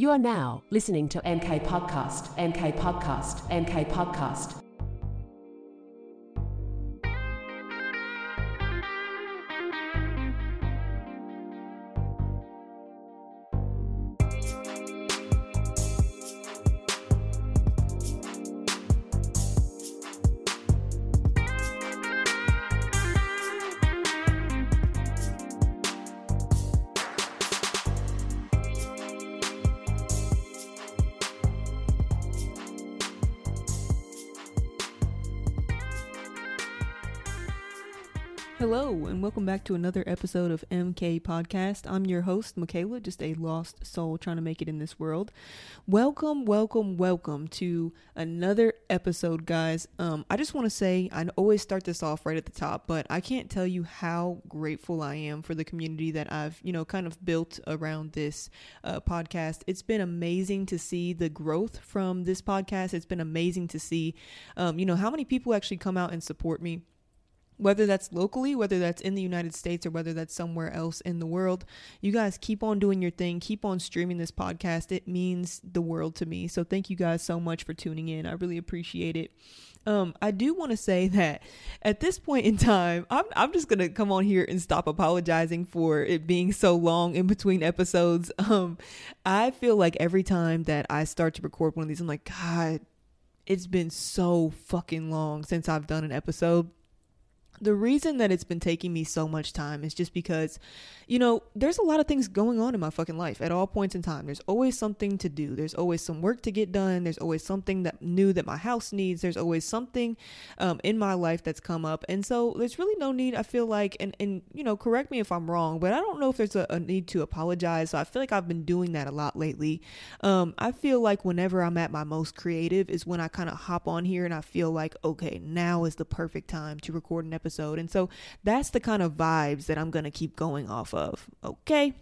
You are now listening to MK Podcast, MK Podcast, MK Podcast. To another episode of MK Podcast. I'm your host, Michaela, just a lost soul trying to make it in this world. Welcome, welcome, welcome to another episode, guys. Um, I just want to say, I always start this off right at the top, but I can't tell you how grateful I am for the community that I've, you know, kind of built around this uh, podcast. It's been amazing to see the growth from this podcast. It's been amazing to see, um, you know, how many people actually come out and support me whether that's locally, whether that's in the United States, or whether that's somewhere else in the world, you guys keep on doing your thing. Keep on streaming this podcast. It means the world to me. So thank you guys so much for tuning in. I really appreciate it. Um, I do want to say that at this point in time, I'm, I'm just going to come on here and stop apologizing for it being so long in between episodes. Um, I feel like every time that I start to record one of these, I'm like, God, it's been so fucking long since I've done an episode the reason that it's been taking me so much time is just because, you know, there's a lot of things going on in my fucking life at all points in time. There's always something to do. There's always some work to get done. There's always something that new that my house needs. There's always something um, in my life that's come up. And so there's really no need, I feel like, and, and you know, correct me if I'm wrong, but I don't know if there's a, a need to apologize. So I feel like I've been doing that a lot lately. Um, I feel like whenever I'm at my most creative is when I kind of hop on here and I feel like, okay, now is the perfect time to record an episode episode. And so that's the kind of vibes that I'm going to keep going off of. Okay.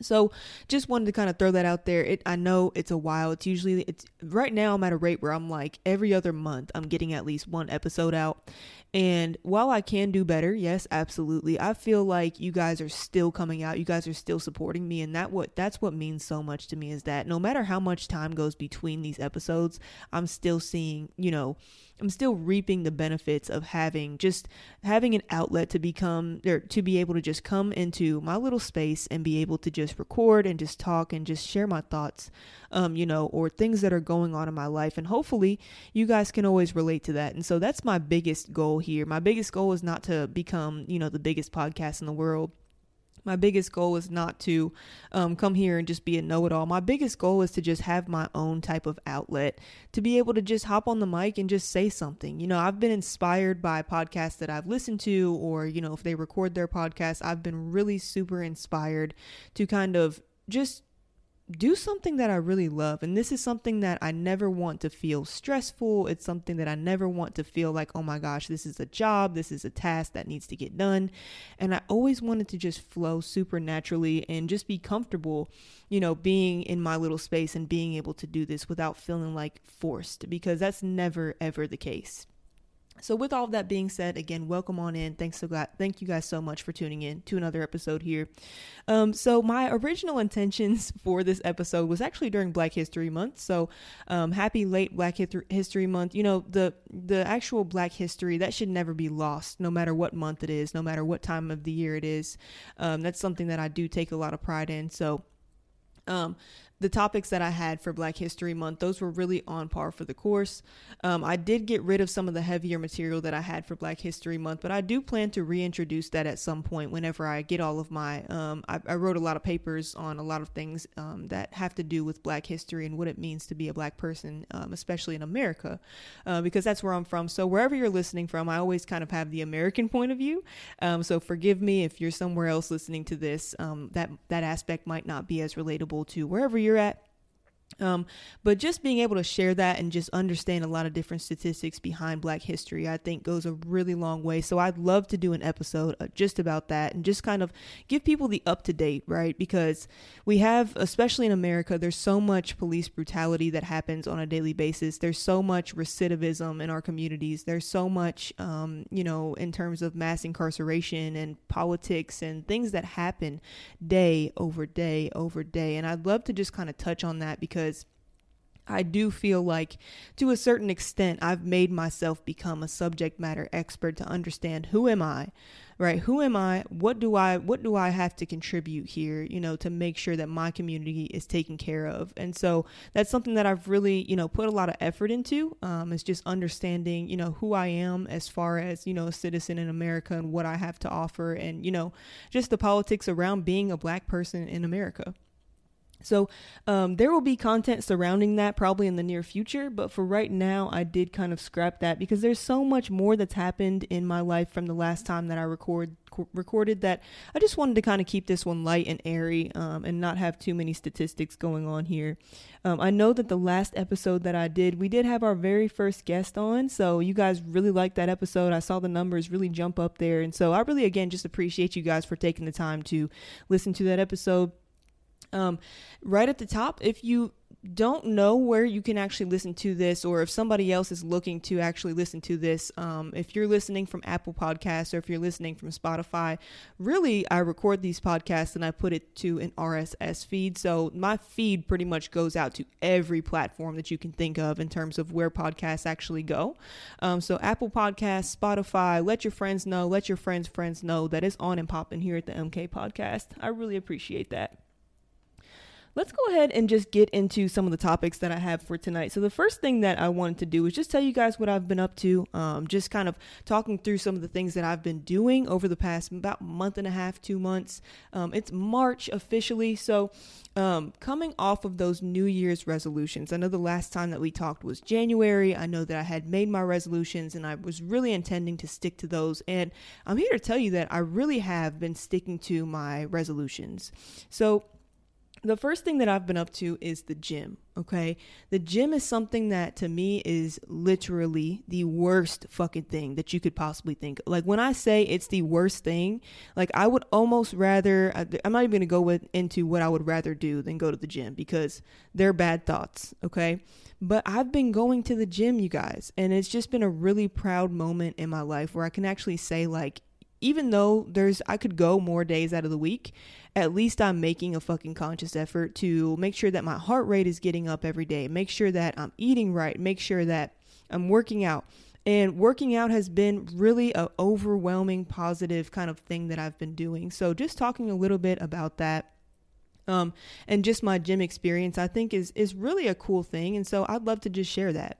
So just wanted to kind of throw that out there. It I know it's a while. It's usually it's right now I'm at a rate where I'm like every other month I'm getting at least one episode out. And while I can do better, yes, absolutely. I feel like you guys are still coming out. You guys are still supporting me and that what that's what means so much to me is that no matter how much time goes between these episodes, I'm still seeing, you know, I'm still reaping the benefits of having just having an outlet to become or to be able to just come into my little space and be able to just record and just talk and just share my thoughts, um, you know, or things that are going on in my life. And hopefully you guys can always relate to that. And so that's my biggest goal here. My biggest goal is not to become, you know, the biggest podcast in the world my biggest goal is not to um, come here and just be a know it all. My biggest goal is to just have my own type of outlet, to be able to just hop on the mic and just say something. You know, I've been inspired by podcasts that I've listened to, or, you know, if they record their podcast, I've been really super inspired to kind of just do something that I really love. And this is something that I never want to feel stressful. It's something that I never want to feel like, oh my gosh, this is a job, this is a task that needs to get done. And I always wanted to just flow supernaturally and just be comfortable, you know, being in my little space and being able to do this without feeling like forced because that's never ever the case. So, with all that being said, again, welcome on in. Thanks so God, thank you guys so much for tuning in to another episode here. Um, so, my original intentions for this episode was actually during Black History Month. So, um, happy late Black History Month. You know, the the actual Black history that should never be lost, no matter what month it is, no matter what time of the year it is. Um, that's something that I do take a lot of pride in. So, um, the topics that I had for Black History Month, those were really on par for the course. Um, I did get rid of some of the heavier material that I had for Black History Month, but I do plan to reintroduce that at some point whenever I get all of my. Um, I, I, wrote a lot of papers on a lot of things um, that have to do with Black history and what it means to be a Black person, um, especially in America, uh, because that's where I'm from. So wherever you're listening from, I always kind of have the American point of view. Um, so forgive me if you're somewhere else listening to this. Um, that that aspect might not be as relatable to wherever you're at. Um, but just being able to share that and just understand a lot of different statistics behind Black history, I think goes a really long way. So I'd love to do an episode uh, just about that and just kind of give people the up to date, right? Because we have, especially in America, there's so much police brutality that happens on a daily basis. There's so much recidivism in our communities. There's so much, um, you know, in terms of mass incarceration and politics and things that happen day over day over day. And I'd love to just kind of touch on that because because I do feel like to a certain extent I've made myself become a subject matter expert to understand who am I, right? Who am I? What do I what do I have to contribute here, you know, to make sure that my community is taken care of? And so that's something that I've really, you know, put a lot of effort into. Um, is just understanding, you know, who I am as far as, you know, a citizen in America and what I have to offer and, you know, just the politics around being a black person in America. So um, there will be content surrounding that probably in the near future, but for right now, I did kind of scrap that because there's so much more that's happened in my life from the last time that I record recorded that I just wanted to kind of keep this one light and airy um, and not have too many statistics going on here. Um, I know that the last episode that I did, we did have our very first guest on, so you guys really liked that episode. I saw the numbers really jump up there, and so I really again just appreciate you guys for taking the time to listen to that episode. Um, right at the top, if you don't know where you can actually listen to this, or if somebody else is looking to actually listen to this, um, if you're listening from Apple Podcasts or if you're listening from Spotify, really, I record these podcasts and I put it to an RSS feed. So my feed pretty much goes out to every platform that you can think of in terms of where podcasts actually go. Um, so Apple Podcasts, Spotify, let your friends know, let your friends' friends know that it's on and popping here at the MK Podcast. I really appreciate that let's go ahead and just get into some of the topics that I have for tonight. So, the first thing that I wanted to do is just tell you guys what I've been up to, um, just kind of talking through some of the things that I've been doing over the past about month and a half, two months. Um, it's March officially. So, um, coming off of those New Year's resolutions, I know the last time that we talked was January. I know that I had made my resolutions and I was really intending to stick to those. And I'm here to tell you that I really have been sticking to my resolutions. So, the first thing that I've been up to is the gym. Okay. The gym is something that to me is literally the worst fucking thing that you could possibly think. Like when I say it's the worst thing, like I would almost rather, I'm not even going to go with, into what I would rather do than go to the gym because they're bad thoughts. Okay. But I've been going to the gym, you guys, and it's just been a really proud moment in my life where I can actually say, like, even though there's I could go more days out of the week, at least I'm making a fucking conscious effort to make sure that my heart rate is getting up every day, make sure that I'm eating right, make sure that I'm working out. And working out has been really a overwhelming positive kind of thing that I've been doing. So just talking a little bit about that. Um, and just my gym experience, I think is is really a cool thing, and so I'd love to just share that.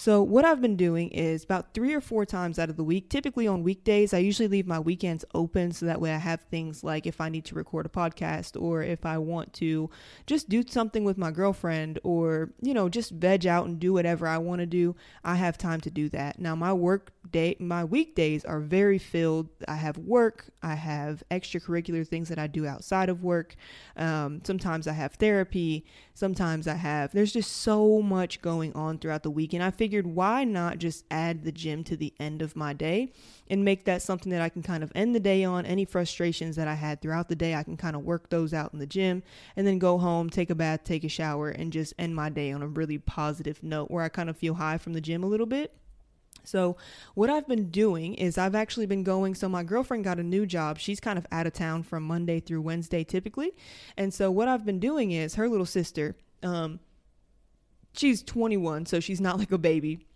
So, what I've been doing is about three or four times out of the week, typically on weekdays, I usually leave my weekends open so that way I have things like if I need to record a podcast or if I want to just do something with my girlfriend or, you know, just veg out and do whatever I want to do, I have time to do that. Now, my work day, my weekdays are very filled. I have work, I have extracurricular things that I do outside of work. Um, sometimes I have therapy, sometimes I have, there's just so much going on throughout the week. And I figured why not just add the gym to the end of my day and make that something that I can kind of end the day on. Any frustrations that I had throughout the day, I can kind of work those out in the gym and then go home, take a bath, take a shower, and just end my day on a really positive note where I kind of feel high from the gym a little bit. So, what I've been doing is I've actually been going. So, my girlfriend got a new job. She's kind of out of town from Monday through Wednesday typically. And so, what I've been doing is her little sister, um, she's 21, so she's not like a baby.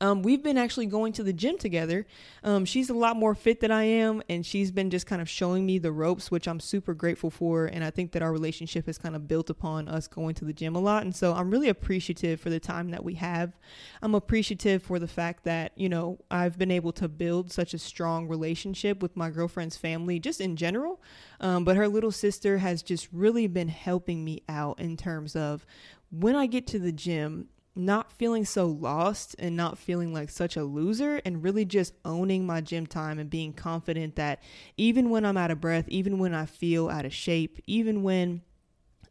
Um, we've been actually going to the gym together. Um, she's a lot more fit than I am, and she's been just kind of showing me the ropes, which I'm super grateful for. And I think that our relationship is kind of built upon us going to the gym a lot. And so I'm really appreciative for the time that we have. I'm appreciative for the fact that, you know, I've been able to build such a strong relationship with my girlfriend's family, just in general. Um, but her little sister has just really been helping me out in terms of when I get to the gym, not feeling so lost and not feeling like such a loser and really just owning my gym time and being confident that even when I'm out of breath, even when I feel out of shape, even when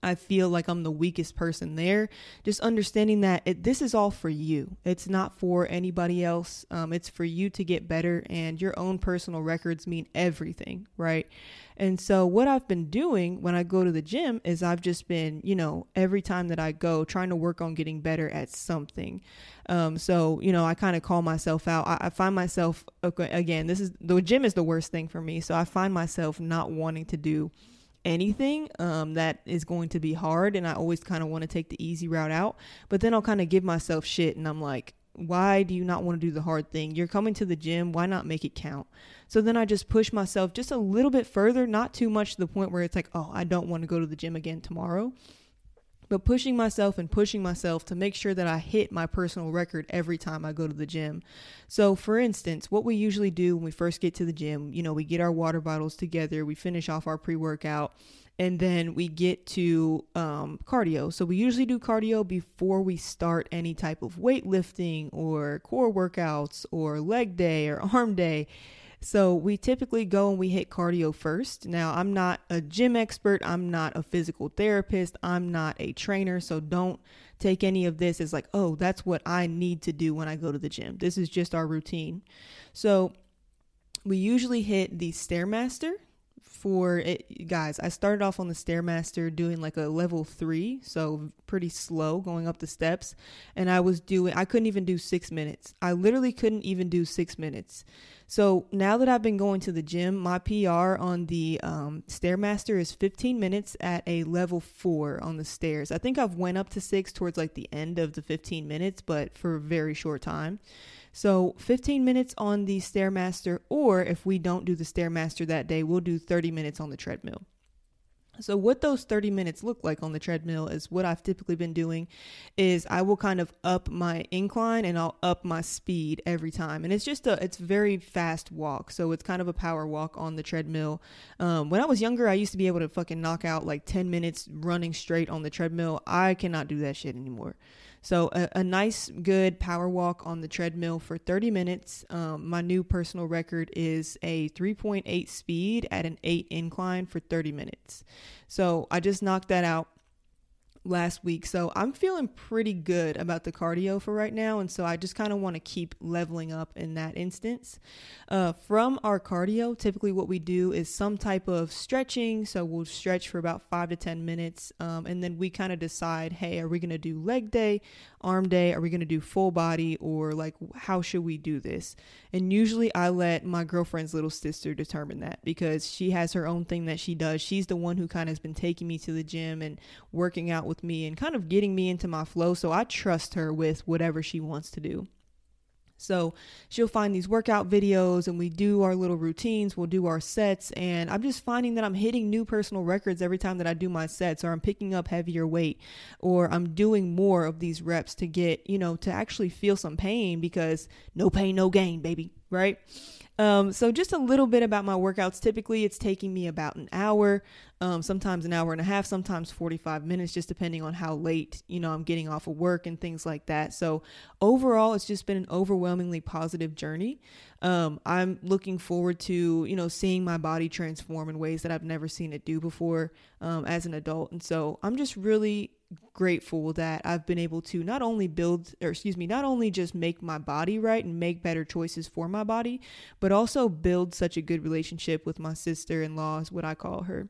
I feel like I'm the weakest person there. Just understanding that it, this is all for you. It's not for anybody else. Um, it's for you to get better, and your own personal records mean everything, right? And so, what I've been doing when I go to the gym is I've just been, you know, every time that I go, trying to work on getting better at something. Um, so, you know, I kind of call myself out. I, I find myself, okay, again, this is the gym is the worst thing for me. So, I find myself not wanting to do anything um, that is going to be hard and i always kind of want to take the easy route out but then i'll kind of give myself shit and i'm like why do you not want to do the hard thing? You're coming to the gym why not make it count? So then i just push myself just a little bit further not too much to the point where it's like oh i don't want to go to the gym again tomorrow but pushing myself and pushing myself to make sure that I hit my personal record every time I go to the gym. So, for instance, what we usually do when we first get to the gym, you know, we get our water bottles together, we finish off our pre workout, and then we get to um, cardio. So, we usually do cardio before we start any type of weightlifting or core workouts or leg day or arm day. So we typically go and we hit cardio first. Now, I'm not a gym expert, I'm not a physical therapist, I'm not a trainer, so don't take any of this as like, oh, that's what I need to do when I go to the gym. This is just our routine. So we usually hit the Stairmaster for it guys i started off on the stairmaster doing like a level three so pretty slow going up the steps and i was doing i couldn't even do six minutes i literally couldn't even do six minutes so now that I've been going to the gym, my PR on the um, Stairmaster is 15 minutes at a level four on the stairs. I think I've went up to six towards like the end of the 15 minutes, but for a very short time. So 15 minutes on the Stairmaster, or if we don't do the Stairmaster that day, we'll do 30 minutes on the treadmill. So what those 30 minutes look like on the treadmill is what I've typically been doing is I will kind of up my incline and I'll up my speed every time. And it's just a it's very fast walk. So it's kind of a power walk on the treadmill. Um, when I was younger, I used to be able to fucking knock out like 10 minutes running straight on the treadmill. I cannot do that shit anymore. So a, a, nice, good power walk on the treadmill for 30 minutes. Um, my new personal record is a 3.8 speed at an 8 incline for 30 minutes. So I just knocked that out last week. So I'm feeling pretty good about the cardio for right now. And so I just kind of want to keep leveling up in that instance. Uh, from our cardio, typically what we do is some type of stretching. So we'll stretch for about five to 10 minutes. Um, and then we kind of decide hey, are we going to do leg day, arm day? Are we going to do full body? Or like, how should we do this? And usually I let my girlfriend's little sister determine that because she has her own thing that she does. She's the one who kind of has been taking me to the gym and working out with me and kind of getting me into my flow. So I trust her with whatever she wants to do. So she'll find these workout videos and we do our little routines, we'll do our sets. And I'm just finding that I'm hitting new personal records every time that I do my sets, or I'm picking up heavier weight, or I'm doing more of these reps to get, you know, to actually feel some pain because no pain, no gain, baby, right? Um, so just a little bit about my workouts. Typically, it's taking me about an hour, um, sometimes an hour and a half, sometimes 45 minutes, just depending on how late, you know, I'm getting off of work and things like that. So overall, it's just been an overwhelmingly positive journey. Um, I'm looking forward to, you know, seeing my body transform in ways that I've never seen it do before um, as an adult. And so I'm just really grateful that I've been able to not only build, or excuse me, not only just make my body right and make better choices for my body, but also build such a good relationship with my sister in law, is what I call her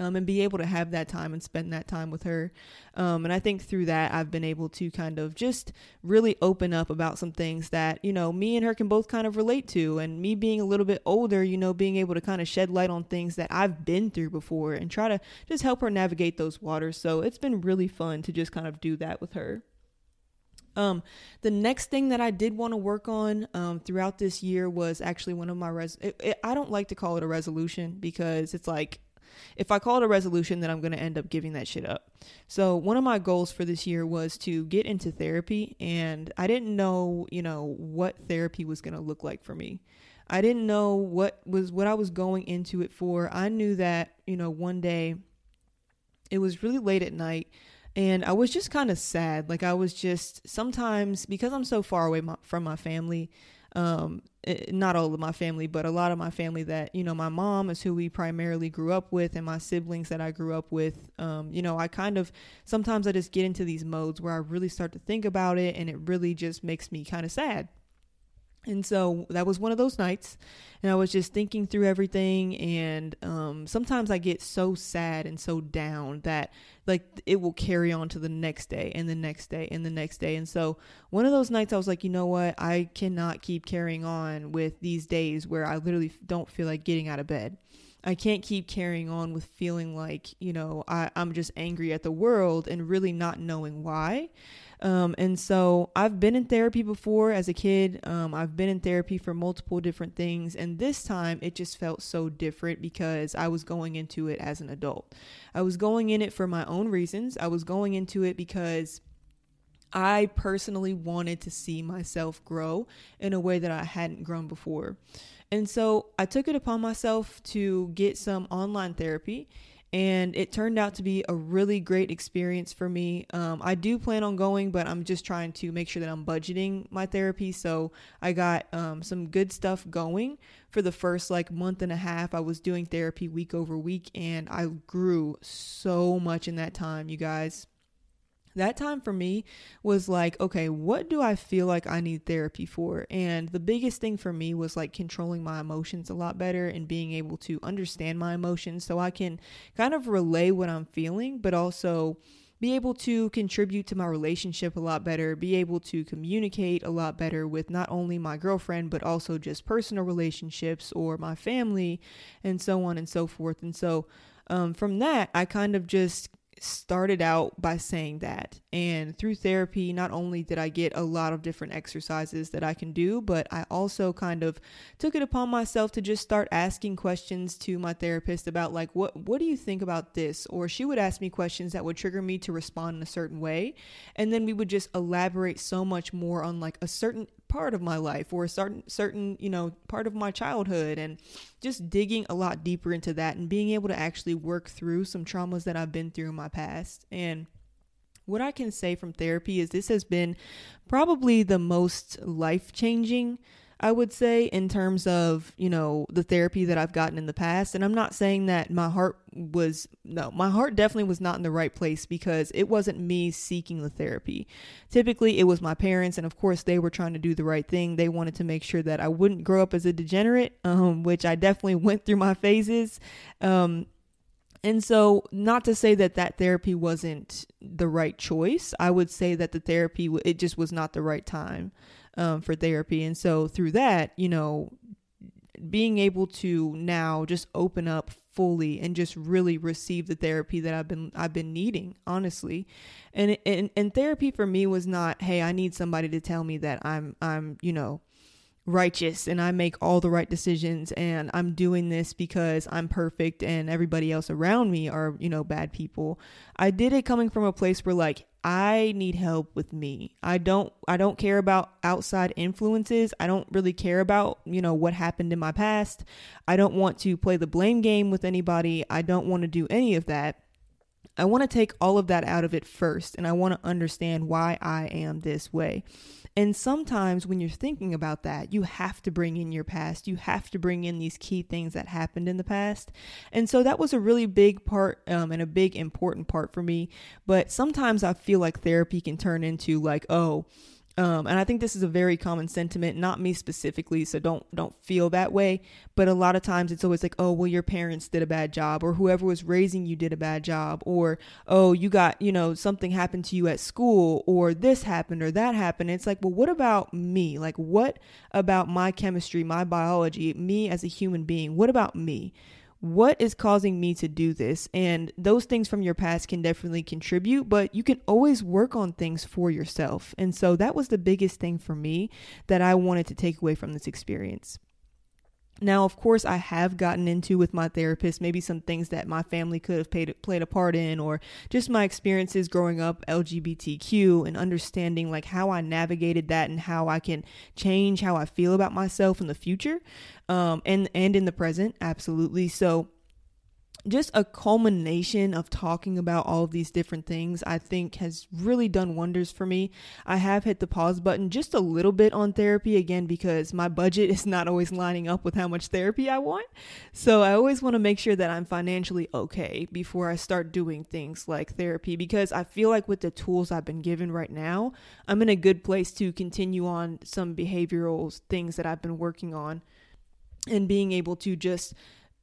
um, and be able to have that time and spend that time with her. Um, and I think through that, I've been able to kind of just really open up about some things that, you know, me and her can both kind of relate to. And me being a little bit older, you know, being able to kind of shed light on things that I've been through before and try to just help her navigate those waters. So it's been really fun to just kind of do that with her. Um, the next thing that I did want to work on um, throughout this year was actually one of my res. It, it, I don't like to call it a resolution because it's like if I call it a resolution, then I'm going to end up giving that shit up. So, one of my goals for this year was to get into therapy, and I didn't know, you know, what therapy was going to look like for me. I didn't know what was what I was going into it for. I knew that, you know, one day it was really late at night and I was just kind of sad. Like I was just sometimes because I'm so far away my, from my family, um, it, eh, not all of my family, but a lot of my family that, you know, my mom is who we primarily grew up with and my siblings that I grew up with. Um, you know, I kind of sometimes I just get into these modes where I really start to think about it and it really just makes me kind of sad and so that was one of those nights. And I was just thinking through everything. And um, sometimes I get so sad and so down that like it will carry on to the next day and the next day and the next day. And so one of those nights I was like, you know what? I cannot keep carrying on with these days where I literally don't feel like getting out of bed. I can't keep carrying on with feeling like, you know, I, I'm just angry at the world and really not knowing why. Um, and so I've been in therapy before as a kid. Um, I've been in therapy for multiple different things. And this time it just felt so different because I was going into it as an adult. I was going in it for my own reasons. I was going into it because I personally wanted to see myself grow in a way that I hadn't grown before. And so I took it upon myself to get some online therapy and it turned out to be a really great experience for me. Um, I do plan on going, but I'm just trying to make sure that I'm budgeting my therapy. So I got um, some good stuff going for the first like month and a half. I was doing therapy week over week, and I grew so much in that time, you guys that time for me was like, okay, what do I feel like I need therapy for? And the biggest thing for me was like controlling my emotions a lot better and being able to understand my emotions so I can kind of relay what I'm feeling, but also be able to contribute to my relationship a lot better, be able to communicate a lot better with not only my girlfriend, but also just personal relationships or my family, and so on and so forth. And so, um, from that, I kind of just started out by saying that. And through therapy, not only did I get a lot of different exercises that I can do, but I also kind of took it upon myself to just start asking questions to my therapist about like what what do you think about this? Or she would ask me questions that would trigger me to respond in a certain way. And then we would just elaborate so much more on like a certain part of my life or a certain certain you know part of my childhood and just digging a lot deeper into that and being able to actually work through some traumas that I've been through in my past. And what I can say from therapy is this has been probably the most life changing I would say, in terms of, you know, the therapy that I've gotten in the past. And I'm not saying that my heart was, no, my heart definitely was not in the right place because it wasn't me seeking the therapy. Typically, it was my parents. And of course, they were trying to do the right thing. They wanted to make sure that I wouldn't grow up as a degenerate, um, which I definitely went through my phases. Um, and so, not to say that that therapy wasn't the right choice, I would say that the therapy, it just was not the right time um, for therapy. And so through that, you know, being able to now just open up fully and just really receive the therapy that I've been I've been needing honestly and and and therapy for me was not hey I need somebody to tell me that I'm I'm you know righteous and I make all the right decisions and I'm doing this because I'm perfect and everybody else around me are, you know, bad people. I did it coming from a place where like I need help with me. I don't I don't care about outside influences. I don't really care about, you know, what happened in my past. I don't want to play the blame game with anybody. I don't want to do any of that. I want to take all of that out of it first and I want to understand why I am this way. And sometimes when you're thinking about that, you have to bring in your past. You have to bring in these key things that happened in the past. And so that was a really big part um, and a big important part for me. But sometimes I feel like therapy can turn into like, oh, um, and I think this is a very common sentiment, not me specifically, so don't don't feel that way. But a lot of times it's always like, oh, well, your parents did a bad job, or whoever was raising you did a bad job, or oh, you got you know something happened to you at school, or this happened or that happened. It's like, well, what about me? Like, what about my chemistry, my biology, me as a human being? What about me? What is causing me to do this? And those things from your past can definitely contribute, but you can always work on things for yourself. And so that was the biggest thing for me that I wanted to take away from this experience. Now, of course, I have gotten into with my therapist maybe some things that my family could have paid, played a part in, or just my experiences growing up LGBTQ and understanding like how I navigated that and how I can change how I feel about myself in the future, um, and and in the present, absolutely. So just a culmination of talking about all of these different things i think has really done wonders for me. I have hit the pause button just a little bit on therapy again because my budget is not always lining up with how much therapy i want. So i always want to make sure that i'm financially okay before i start doing things like therapy because i feel like with the tools i've been given right now i'm in a good place to continue on some behavioral things that i've been working on and being able to just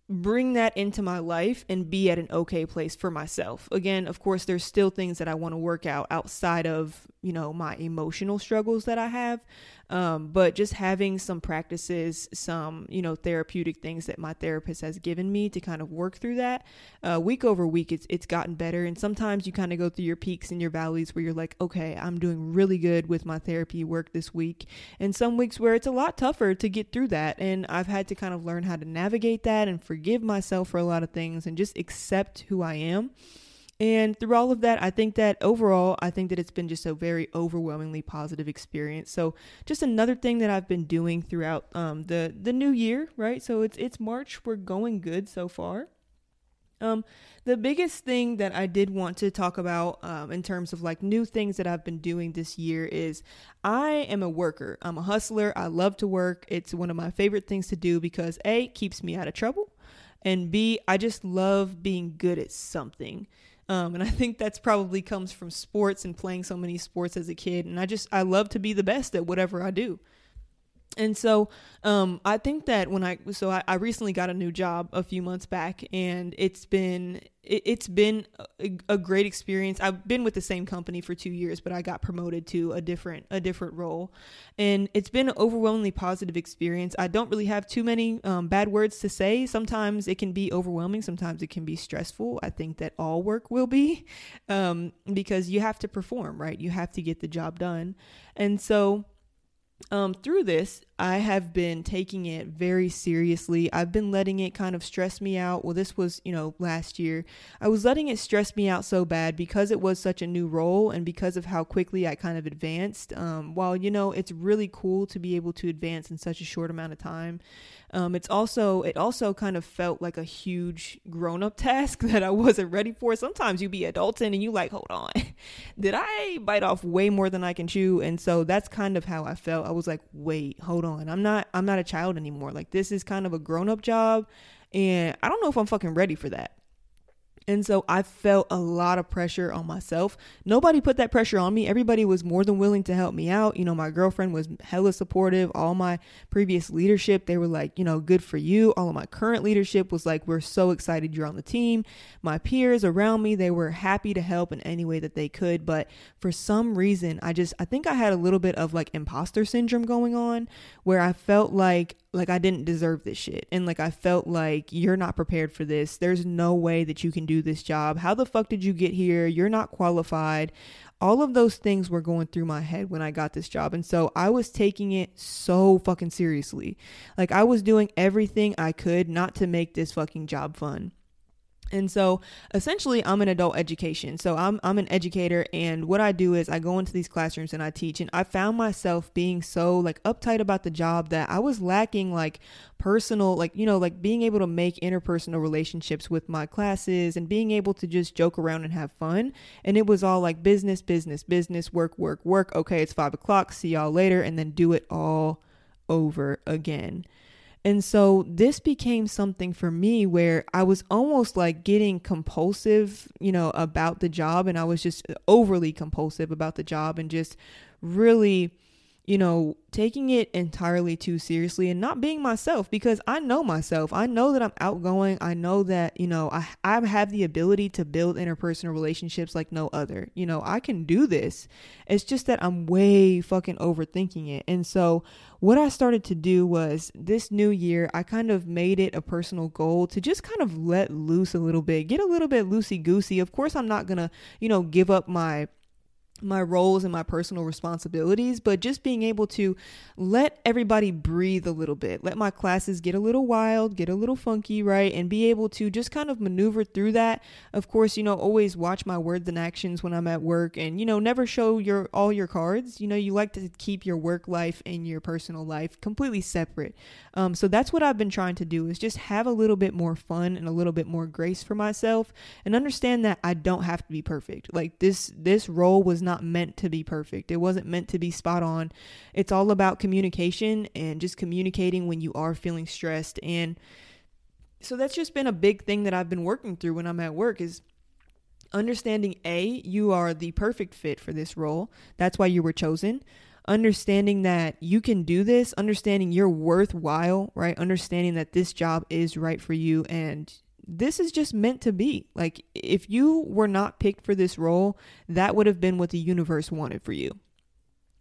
bring that into my life and be at an okay place for myself. Again, of course, there's still things that I want to work out outside of, you know, my emotional struggles that I have. Um, but just having some practices, some, you know, therapeutic things that my therapist has given me to kind of work through that. Uh, week over week, it's, it's gotten better. And sometimes you kind of go through your peaks and your valleys where you're like, okay, I'm doing really good with my therapy work this week. And some weeks where it's a lot tougher to get through that. And I've had to kind of learn how to navigate that and forgive myself for a lot of things and just accept who I am. And through all of that, I think that overall, I think that it's been just a very overwhelmingly positive experience. So, just another thing that I've been doing throughout um, the the new year, right? So it's it's March. We're going good so far. Um, the biggest thing that I did want to talk about um, in terms of like new things that I've been doing this year is I am a worker. I'm a hustler. I love to work. It's one of my favorite things to do because A, keeps me out of trouble, and B, I just love being good at something. Um, and I think that's probably comes from sports and playing so many sports as a kid. And I just, I love to be the best at whatever I do. And so um, I think that when I so I, I, recently got a new job a few months back, and it's been it, has been a, a, great experience. I've been with the same company for two years, but I got promoted to a different a different role, and it's been an overwhelmingly positive experience. I don't really have too many um, bad words to say. Sometimes it can be overwhelming. Sometimes it can be stressful. I think that all work will be, um, because you have to perform, right? You have to get the job done, and so um, through this, I have been taking it very seriously. I've been letting it kind of stress me out. Well, this was, you know, last year. I was letting it stress me out so bad because it was such a new role and because of how quickly I kind of advanced. Um, while, you know, it's really cool to be able to advance in such a short amount of time, um, it's also, it also kind of felt like a huge grown up task that I wasn't ready for. Sometimes you be adulting and you like, hold on, did I bite off way more than I can chew? And so that's kind of how I felt. I was like, wait, hold on. I'm not I'm not a child anymore. Like this is kind of a grown-up job and I don't know if I'm fucking ready for that. And so I felt a lot of pressure on myself. Nobody put that pressure on me. Everybody was more than willing to help me out. You know, my girlfriend was hella supportive. All my previous leadership, they were like, you know, good for you. All of my current leadership was like, we're so excited you're on the team. My peers around me, they were happy to help in any way that they could. But for some reason, I just, I think I had a little bit of like imposter syndrome going on where I felt like like I didn't deserve this shit. And like I felt like you're not prepared for this. There's no way that you can do this job. How the fuck did you get here? You're not qualified. All of those things were going through my head when I got this job. And so I was taking it so fucking seriously. Like I was doing everything I could not to make this fucking job fun. And so essentially I'm an adult education. So I'm I'm an educator and what I do is I go into these classrooms and I teach and I found myself being so like uptight about the job that I was lacking like personal like you know like being able to make interpersonal relationships with my classes and being able to just joke around and have fun. And it was all like business, business, business, work, work, work. Okay, it's five o'clock, see y'all later, and then do it all over again. And so this became something for me where I was almost like getting compulsive, you know, about the job. And I was just overly compulsive about the job and just really you know, taking it entirely too seriously and not being myself because I know myself. I know that I'm outgoing. I know that, you know, I, I have the ability to build interpersonal relationships like no other. You know, I can do this. It's just that I'm way fucking overthinking it. And so, what I started to do was this new year, I kind of made it a personal goal to just kind of let loose a little bit, get a little bit loosey goosey. Of course, I'm not going to, you know, give up my my roles and my personal responsibilities, but just being able to let everybody breathe a little bit, let my classes get a little wild, get a little funky, right? And be able to just kind of maneuver through that. Of course, you know, always watch my words and actions when I'm at work and, you know, never show your all your cards. You know, you like to keep your work life and your personal life completely separate. Um, so that's what I've been trying to do is just have a little bit more fun and a little bit more grace for myself and understand that I don't have to be perfect. Like this this role was not meant to be perfect. It wasn't meant to be spot on. It's all about communication and just communicating when you are feeling stressed. And so that's just been a big thing that I've been working through when I'm at work is understanding A, you are the perfect fit for this role. That's why you were chosen. Understanding that you can do this, understanding you're worthwhile, right? Understanding that this job is right for you and this is just meant to be. Like, if you were not picked for this role, that would have been what the universe wanted for you.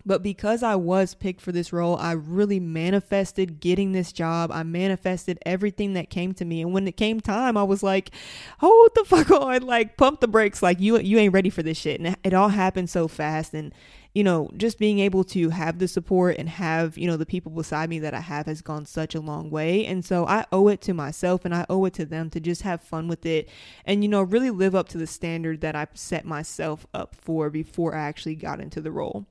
But because I was picked for this role, I really manifested getting this job. I manifested everything that came to me. And when it came time, I was like, oh, hold the fuck on, like pump the brakes. Like you you ain't ready for this shit. And it all happened so fast. And you know, just being able to have the support and have, you know, the people beside me that I have has gone such a long way. And so I owe it to myself and I owe it to them to just have fun with it and, you know, really live up to the standard that I set myself up for before I actually got into the role.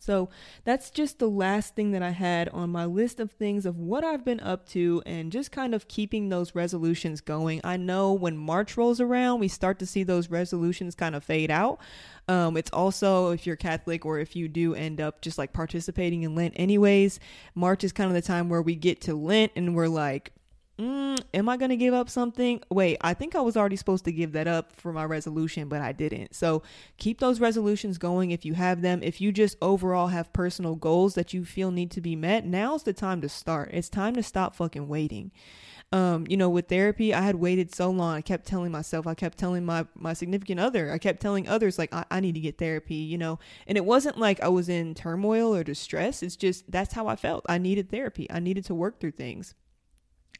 So that's just the last thing that I had on my list of things of what I've been up to and just kind of keeping those resolutions going. I know when March rolls around, we start to see those resolutions kind of fade out. Um, it's also, if you're Catholic or if you do end up just like participating in Lent, anyways, March is kind of the time where we get to Lent and we're like, mm, am I going to give up something? Wait, I think I was already supposed to give that up for my resolution, but I didn't. So keep those resolutions going if you have them. If you just overall have personal goals that you feel need to be met, now's the time to start. It's time to stop fucking waiting. Um, you know, with therapy, I had waited so long. I kept telling myself, I kept telling my my significant other, I kept telling others like I, I need to get therapy, you know. And it wasn't like I was in turmoil or distress. It's just that's how I felt. I needed therapy. I needed to work through things.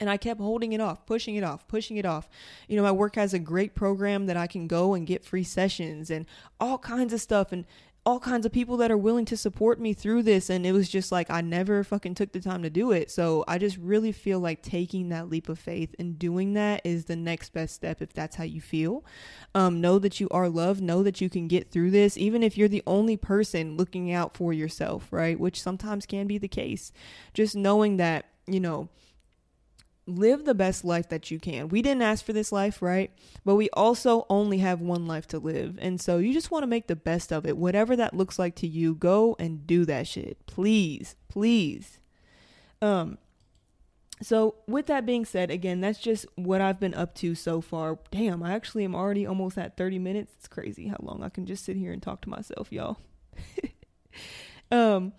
And I kept holding it off, pushing it off, pushing it off. You know, my work has a great program that I can go and get free sessions and all kinds of stuff and all kinds of people that are willing to support me through this. And it was just like, I never fucking took the time to do it. So I just really feel like taking that leap of faith and doing that is the next best step if that's how you feel. Um, know that you are loved, know that you can get through this, even if you're the only person looking out for yourself, right? Which sometimes can be the case. Just knowing that, you know, live the best life that you can. We didn't ask for this life, right? But we also only have one life to live. And so you just want to make the best of it. Whatever that looks like to you, go and do that shit. Please, please. Um so with that being said, again, that's just what I've been up to so far. Damn, I actually am already almost at 30 minutes. It's crazy how long I can just sit here and talk to myself, y'all. um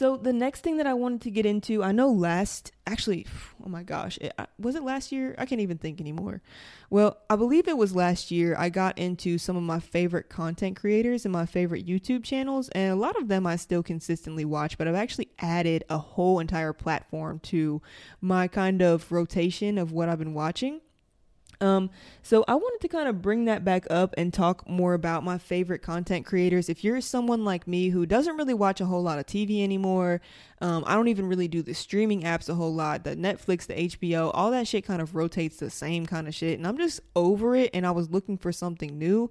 so the next thing that I wanted to get into, I know last actually, oh my gosh, it, uh, was it last year? I can't even think anymore. Well, I believe it was last year. I got into some of my favorite content creators and my favorite YouTube channels, and a lot of them I still consistently watch, but I've actually added a whole entire platform to my kind of rotation of what I've been watching. Um, so I wanted to kind of bring that back up and talk more about my favorite content creators. If you're someone like me who doesn't really watch a whole lot of TV anymore, um, I don't even really do the streaming apps a whole lot. The Netflix, the HBO, all that shit kind of rotates the same kind of shit, and I'm just over it. And I was looking for something new.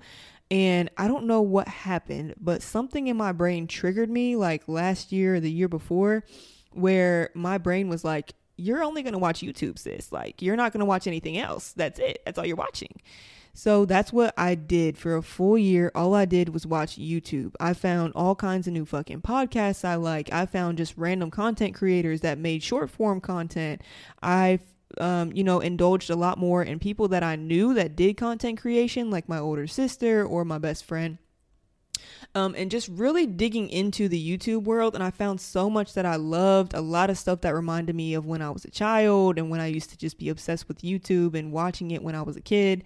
And I don't know what happened, but something in my brain triggered me like last year or the year before where my brain was like, you're only going to watch YouTube, sis. Like, you're not going to watch anything else. That's it. That's all you're watching. So that's what I did for a full year. All I did was watch YouTube. I found all kinds of new fucking podcasts I like. I found just random content creators that made short form content. I um, you know, indulged a lot more in people that I knew that did content creation, like my older sister or my best friend um, and just really digging into the YouTube world. And I found so much that I loved, a lot of stuff that reminded me of when I was a child and when I used to just be obsessed with YouTube and watching it when I was a kid.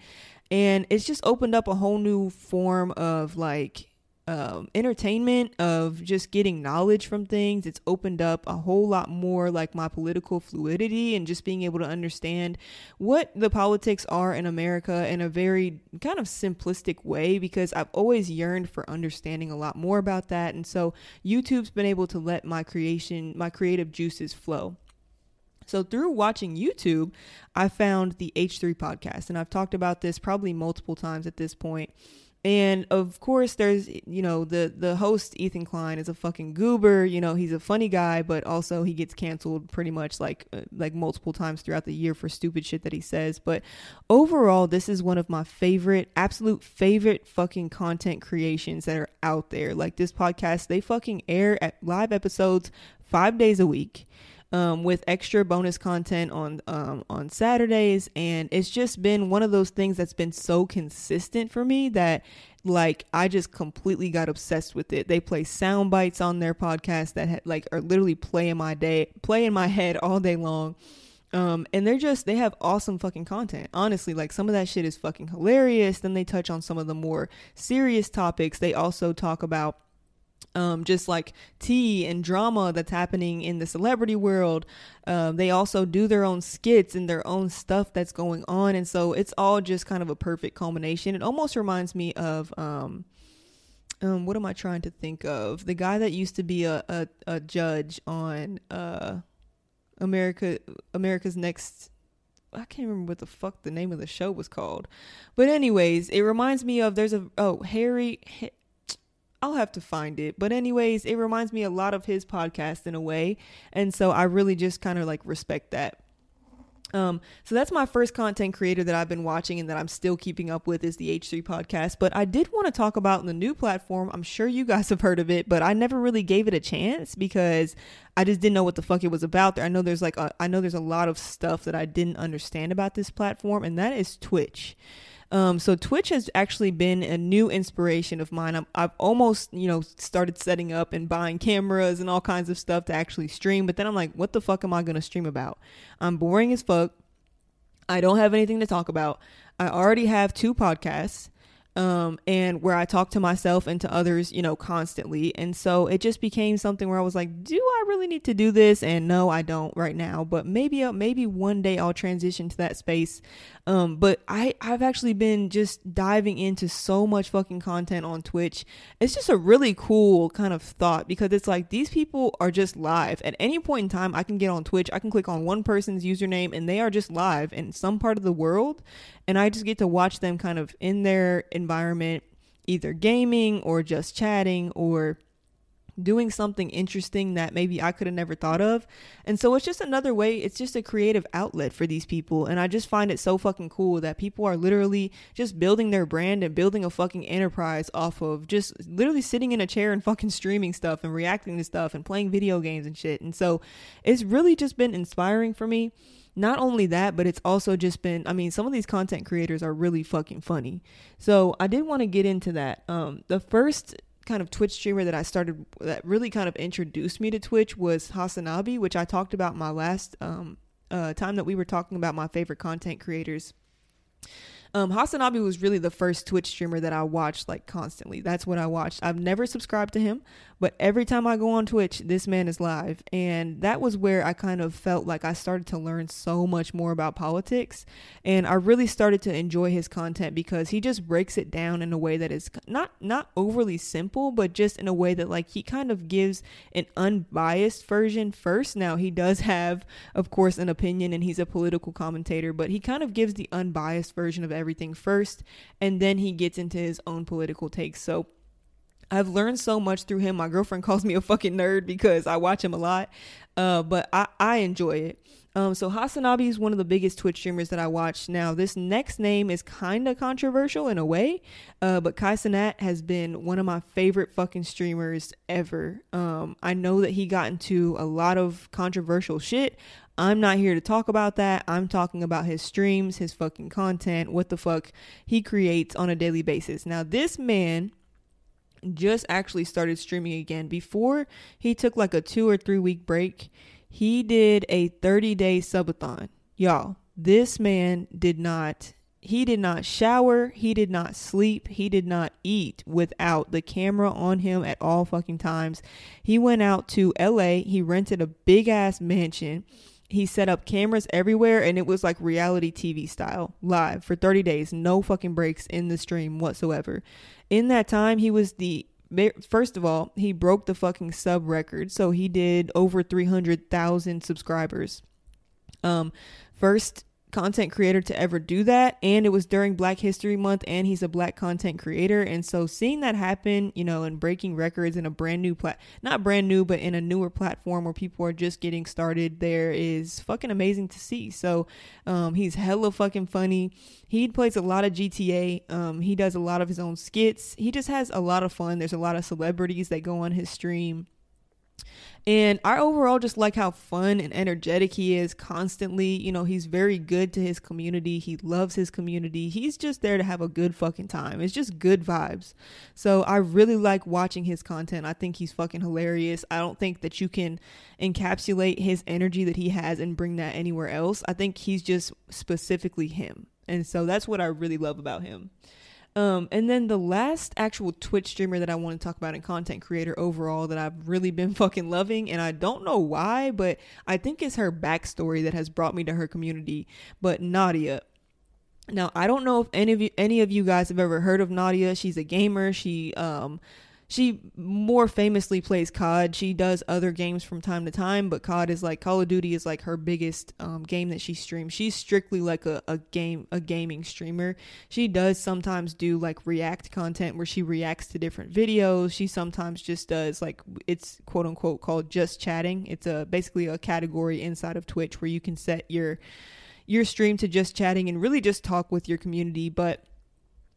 And it's just opened up a whole new form of like um, entertainment of just getting knowledge from things. It's opened up a whole lot more like my political fluidity and just being able to understand what the politics are in America in a very kind of simplistic way because I've always yearned for understanding a lot more about that. And so YouTube's been able to let my creation, my creative juices flow. So, through watching YouTube, I found the H3 podcast, and I've talked about this probably multiple times at this point and of course, there's you know the the host Ethan Klein is a fucking goober. You know he's a funny guy, but also he gets canceled pretty much like uh, like multiple times throughout the year for stupid shit that he says. But overall, this is one of my favorite, absolute favorite fucking content creations that are out there. Like this podcast, they fucking air at live episodes five days a week um, with extra bonus content on um, on Saturdays, and it's just been one of those things that's been so consistent for me that like I just completely got obsessed with it. They play sound bites on their podcast that ha- like are literally playing my day, play in my head all day long. Um, and they're just they have awesome fucking content. Honestly, like some of that shit is fucking hilarious. Then they touch on some of the more serious topics. They also talk about um, just like tea and drama that's happening in the celebrity world. Um, they also do their own skits and their own stuff that's going on. And so it's all just kind of a perfect culmination. It almost reminds me of. Um, um, what am I trying to think of? The guy that used to be a, a, a judge on uh, America America's Next I can't remember what the fuck the name of the show was called. But anyways, it reminds me of there's a oh Harry I'll have to find it. But anyways, it reminds me a lot of his podcast in a way. And so I really just kind of like respect that. Um, so that's my first content creator that I've been watching and that I'm still keeping up with is the H3 podcast. But I did want to talk about the new platform. I'm sure you guys have heard of it, but I never really gave it a chance because I just didn't know what the fuck it was about. There, I know there's like a, I know there's a lot of stuff that I didn't understand about this platform, and that is Twitch. Um, so Twitch has actually been a new inspiration of mine. i have almost, you know, started setting up and buying cameras and all kinds of stuff to actually stream. But then I'm like, what the fuck am I going to stream about? I'm boring as fuck. I don't have anything to talk about. I already have two podcasts um, and where I talk to myself and to others, you know, constantly. And so it just became something where I was like, do I really need to do this? And no, I don't right now, but maybe, uh, maybe one day I'll transition to that space. Um, but I, I've actually been just diving into so much fucking content on Twitch. It's just a really cool kind of thought because it's like these people are just live at any point in time. I can get on Twitch, I can click on one person's username and they are just live in some part of the world and I just get to watch them kind of in their environment, either gaming or just chatting or doing something interesting that maybe I could have never thought of. And so it's just another way, it's just a creative outlet for these people. And I just find it so fucking cool that people are literally just building their brand and building a fucking enterprise off of just literally sitting in a chair and fucking streaming stuff and reacting to stuff and playing video games and shit. And so it's really just been inspiring for me not only that, but it's also just been, I mean, some of these content creators are really fucking funny. So I did want to get into that. Um, the first kind of Twitch streamer that I started that really kind of introduced me to Twitch was Hasanabi, which I talked about my last um, uh, time that we were talking about my favorite content creators. Um, Hasanabi was really the first Twitch streamer that I watched like constantly. That's what I watched. I've never subscribed to him, but every time I go on Twitch, this man is live. And that was where I kind of felt like I started to learn so much more about politics. And I really started to enjoy his content because he just breaks it down in a way that is not not overly simple, but just in a way that like he kind of gives an unbiased version first. Now he does have, of course, an opinion and he's a political commentator, but he kind of gives the unbiased version of everything first, and then he gets into his own political takes. So I've learned so much through him. My girlfriend calls me a fucking nerd because I watch him a lot, uh, but I, I enjoy it. Um, so Hasanabi is one of the biggest Twitch streamers that I watch. Now, this next name is kind of controversial in a way, uh, but Kai Cenat has been one of my favorite fucking streamers ever. Um, I know that he got into a lot of controversial shit. I'm not here to talk about that. I'm talking about his streams, his fucking content, what the fuck he creates on a daily basis. Now, this man just actually started streaming again. Before he took like a two or three week break, he did a 30 day subathon. Y'all, this man did not he did not shower, he did not sleep, he did not eat without the camera on him at all fucking times. He went out to LA, he rented a big ass mansion. He set up cameras everywhere and it was like reality TV style, live for 30 days, no fucking breaks in the stream whatsoever. In that time, he was the first of all, he broke the fucking sub record. So he did over 300,000 subscribers. Um first content creator to ever do that. And it was during black history month and he's a black content creator. And so seeing that happen you know and breaking records in a brand new plat not brand new but in a newer platform where people are just getting started there is fucking amazing to see. So um, he's hella fucking funny. He plays a lot of gta um, he does a lot of his own skits. He just has a lot of fun. There's a lot of celebrities that go on his stream and I overall just like how fun and energetic he is constantly. You know, he's very good to his community. He loves his community. He's just there to have a good fucking time. It's just good vibes. So I really like watching his content. I think he's fucking hilarious. I don't think that you can encapsulate his energy that he has and bring that anywhere else. I think he's just specifically him. And so that's what I really love about him. Um, and then the last actual Twitch streamer that I want to talk about and content creator overall that I've really been fucking loving, and I don't know why, but I think it's her backstory that has brought me to her community. But Nadia. Now I don't know if any of you any of you guys have ever heard of Nadia. She's a gamer. She um she more famously plays COD. She does other games from time to time, but COD is like Call of Duty is like her biggest um, game that she streams. She's strictly like a, a game a gaming streamer. She does sometimes do like react content where she reacts to different videos. She sometimes just does like it's quote unquote called just chatting. It's a basically a category inside of Twitch where you can set your your stream to just chatting and really just talk with your community, but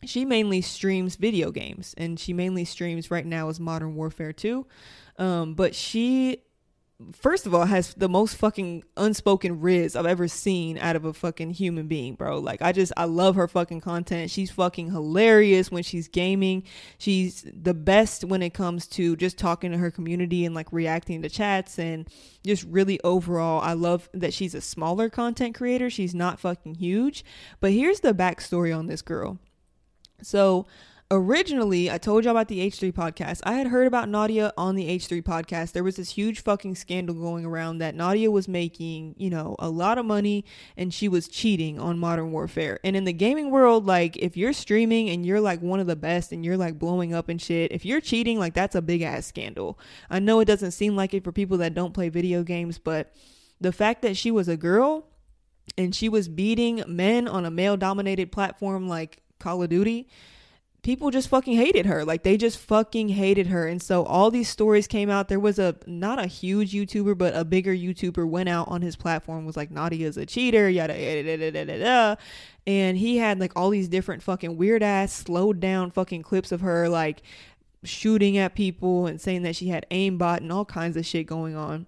she mainly streams video games and she mainly streams right now is modern warfare 2 um, but she first of all has the most fucking unspoken riz i've ever seen out of a fucking human being bro. Like i just i love her fucking content. She's fucking hilarious when she's gaming. She's the best when it comes to just talking to her community and like reacting to chats and just really overall i love that she's a smaller content creator. She's not fucking huge. But here's the backstory on this girl so originally, I told y'all about the H3 podcast. I had heard about Nadia on the H3 podcast. There was this huge fucking scandal going around that Nadia was making, you know, a lot of money and she was cheating on Modern Warfare. And in the gaming world, like if you're streaming and you're like one of the best and you're like blowing up and shit, if you're cheating, like that's a big ass scandal. I know it doesn't seem like it for people that don't play video games, but the fact that she was a girl and she was beating men on a male dominated platform like Call of Duty, people just fucking hated her. Like they just fucking hated her. And so all these stories came out. There was a not a huge YouTuber, but a bigger YouTuber went out on his platform was like Nadia's a cheater, yada yada yada yada. yada. And he had like all these different fucking weird ass slowed down fucking clips of her like shooting at people and saying that she had aimbot and all kinds of shit going on.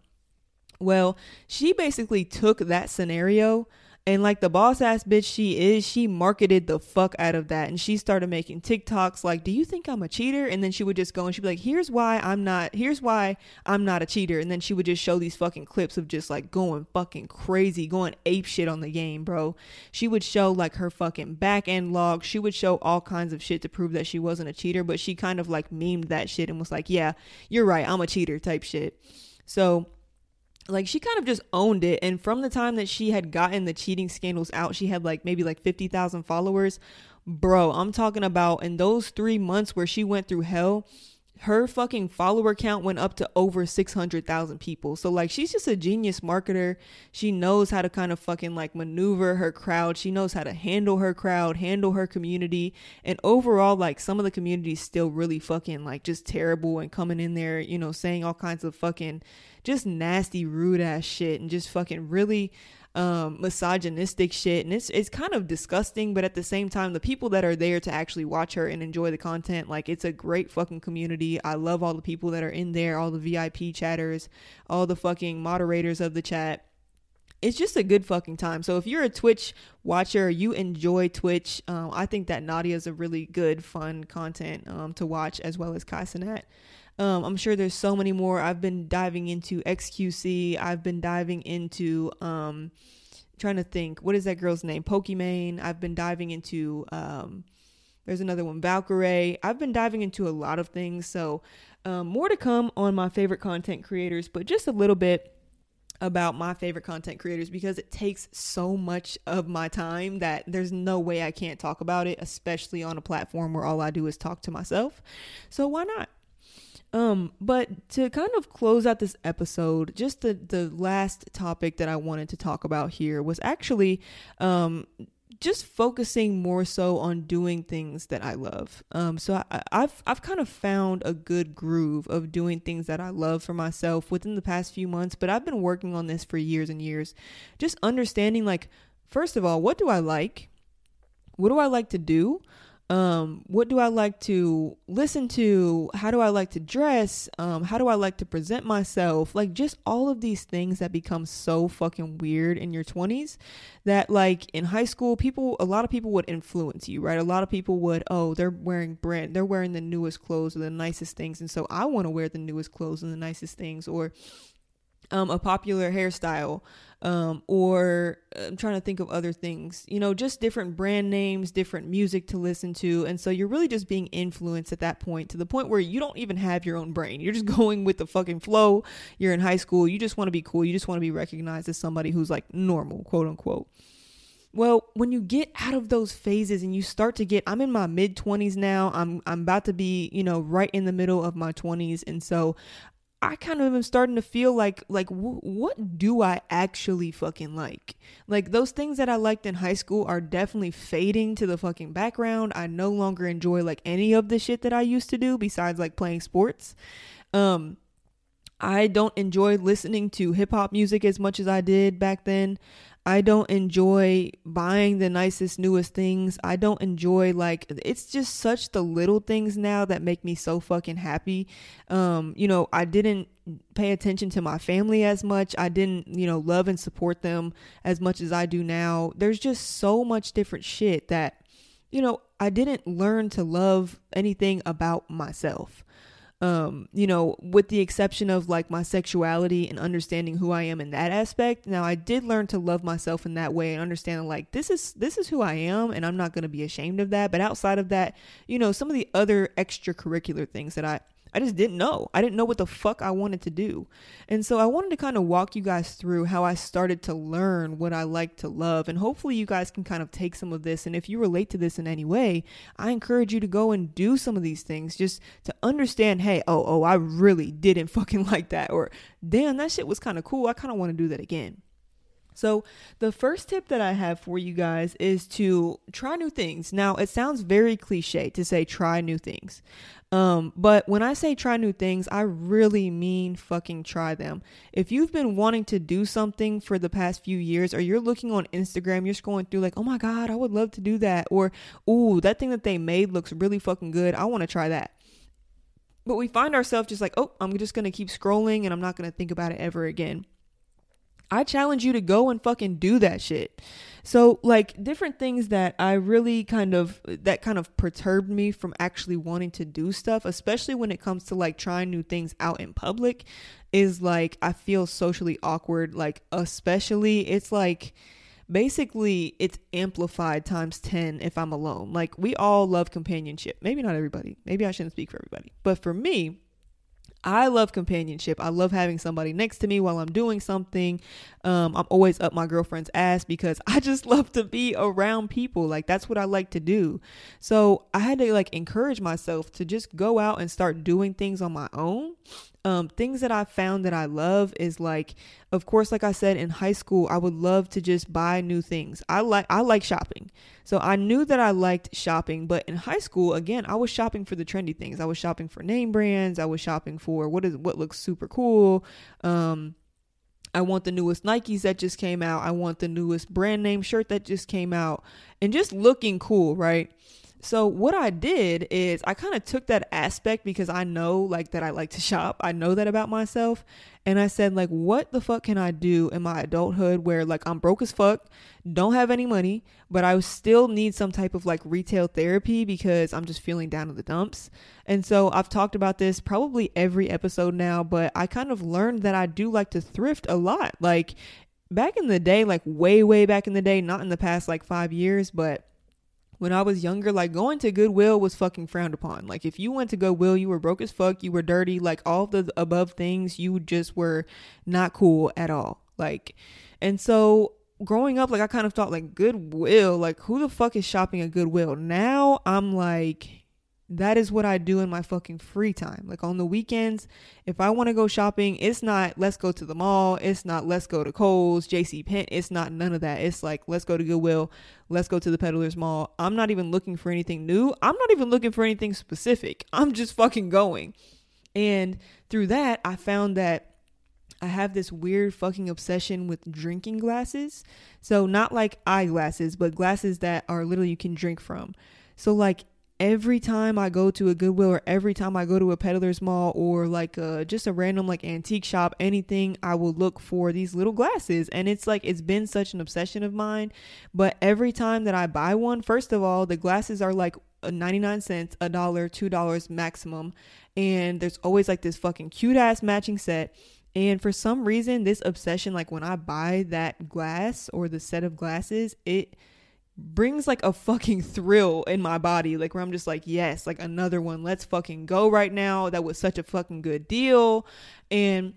Well, she basically took that scenario and like the boss ass bitch she is, she marketed the fuck out of that. And she started making TikToks like, Do you think I'm a cheater? And then she would just go and she'd be like, Here's why I'm not here's why I'm not a cheater. And then she would just show these fucking clips of just like going fucking crazy, going ape shit on the game, bro. She would show like her fucking back end log. She would show all kinds of shit to prove that she wasn't a cheater, but she kind of like memed that shit and was like, Yeah, you're right, I'm a cheater type shit. So like she kind of just owned it and from the time that she had gotten the cheating scandals out she had like maybe like 50,000 followers. Bro i'm talking about in those 3 months where she went through hell her fucking follower count went up to over 600,000 people. So like she's just a genius marketer. She knows how to kind of fucking like maneuver her crowd. She knows how to handle her crowd, handle her community. And overall like some of the community is still really fucking like just terrible and coming in there, you know, saying all kinds of fucking just nasty, rude ass shit and just fucking really um, misogynistic shit, and it's it's kind of disgusting. But at the same time, the people that are there to actually watch her and enjoy the content, like it's a great fucking community. I love all the people that are in there, all the VIP chatters, all the fucking moderators of the chat. It's just a good fucking time. So if you're a Twitch watcher, you enjoy Twitch. Um, I think that Nadia is a really good, fun content um, to watch, as well as Kai Cenat. Um, I'm sure there's so many more. I've been diving into XQC. I've been diving into um, trying to think what is that girl's name? Pokimane. I've been diving into um there's another one, Valkyrae. I've been diving into a lot of things, so um, more to come on my favorite content creators, but just a little bit about my favorite content creators because it takes so much of my time that there's no way I can't talk about it, especially on a platform where all I do is talk to myself. So why not? Um, but to kind of close out this episode, just the the last topic that I wanted to talk about here was actually um just focusing more so on doing things that I love. Um, so I, have I've kind of found a good groove of doing things that I love for myself within the past few months. But I've been working on this for years and years, just understanding like first of all, what do I like? What do I like to do? Um, what do I like to listen to? How do I like to dress? Um, how do I like to present myself? Like just all of these things that become so fucking weird in your 20s that like in high school people a lot of people would influence you, right? A lot of people would, oh, they're wearing brand they're wearing the newest clothes or the nicest things and so I want to wear the newest clothes and the nicest things or um, a popular hairstyle um, or I'm trying to think of other things, you know, just different brand names, different music to listen to. And so you're really just being influenced at that point to the point where you don't even have your own brain. You're just going with the fucking flow. You're in high school. You just want to be cool. You just want to be recognized as somebody who's like normal, quote unquote. Well, when you get out of those phases and you start to get I'm in my mid 20s now. I'm I'm about to be, you know, right in the middle of my 20s and so I kind of am starting to feel like like w- what do I actually fucking like? Like those things that I liked in high school are definitely fading to the fucking background. I no longer enjoy like any of the shit that I used to do besides like playing sports. Um I don't enjoy listening to hip hop music as much as I did back then. I don't enjoy buying the nicest, newest things. I don't enjoy like it's just such the little things now that make me so fucking happy. Um, you know, I didn't pay attention to my family as much. I didn't, you know, love and support them as much as I do now. There's just so much different shit that, you know, I didn't learn to love anything about myself um, you know, with the exception of like my sexuality and understanding who I am in that aspect. Now I did learn to love myself in that way and understand like this is this is who I am and I'm not going to be ashamed of that. But outside of that, you know, some of the other extracurricular things that I I just didn't know. I didn't know what the fuck I wanted to do. And so I wanted to kind of walk you guys through how I started to learn what I like to love. And hopefully you guys can kind of take some of this. And if you relate to this in any way, I encourage you to go and do some of these things just to understand hey, oh, oh, I really didn't fucking like that. Or damn, that shit was kind of cool. I kind of want to do that again. So, the first tip that I have for you guys is to try new things. Now, it sounds very cliche to say try new things. Um, but when I say try new things, I really mean fucking try them. If you've been wanting to do something for the past few years, or you're looking on Instagram, you're scrolling through like, oh my God, I would love to do that. Or, ooh, that thing that they made looks really fucking good. I want to try that. But we find ourselves just like, oh, I'm just going to keep scrolling and I'm not going to think about it ever again. I challenge you to go and fucking do that shit. So like different things that I really kind of that kind of perturbed me from actually wanting to do stuff, especially when it comes to like trying new things out in public is like I feel socially awkward like especially it's like basically it's amplified times 10 if I'm alone. Like we all love companionship. Maybe not everybody. Maybe I shouldn't speak for everybody. But for me, I love companionship. I love having somebody next to me while I'm doing something. Um, I'm always up my girlfriend's ass because I just love to be around people. Like that's what I like to do. So I had to like encourage myself to just go out and start doing things on my own. Um, things that I found that I love is like, of course, like I said in high school, I would love to just buy new things. I like I like shopping, so I knew that I liked shopping. But in high school, again, I was shopping for the trendy things. I was shopping for name brands. I was shopping for what is what looks super cool. Um, I want the newest Nikes that just came out. I want the newest brand name shirt that just came out, and just looking cool, right? So what I did is I kind of took that aspect because I know like that I like to shop. I know that about myself and I said like what the fuck can I do in my adulthood where like I'm broke as fuck, don't have any money, but I still need some type of like retail therapy because I'm just feeling down in the dumps. And so I've talked about this probably every episode now, but I kind of learned that I do like to thrift a lot. Like back in the day, like way, way back in the day, not in the past like five years, but when I was younger, like going to Goodwill was fucking frowned upon. Like if you went to Goodwill, you were broke as fuck, you were dirty, like all the above things, you just were not cool at all. Like, and so growing up, like I kind of thought like Goodwill, like who the fuck is shopping at Goodwill? Now I'm like, that is what I do in my fucking free time. Like on the weekends, if I want to go shopping, it's not let's go to the mall. It's not let's go to Kohl's, JC Penney. It's not none of that. It's like let's go to Goodwill. Let's go to the Peddler's Mall. I'm not even looking for anything new. I'm not even looking for anything specific. I'm just fucking going. And through that, I found that I have this weird fucking obsession with drinking glasses. So not like eyeglasses, but glasses that are literally you can drink from. So like every time I go to a Goodwill or every time I go to a peddler's mall or like a, just a random like antique shop, anything, I will look for these little glasses. And it's like, it's been such an obsession of mine. But every time that I buy one, first of all, the glasses are like 99 cents, a dollar, two dollars maximum. And there's always like this fucking cute ass matching set. And for some reason, this obsession, like when I buy that glass or the set of glasses, it brings like a fucking thrill in my body like where i'm just like yes like another one. Let's fucking go right now. That was such a fucking good deal. And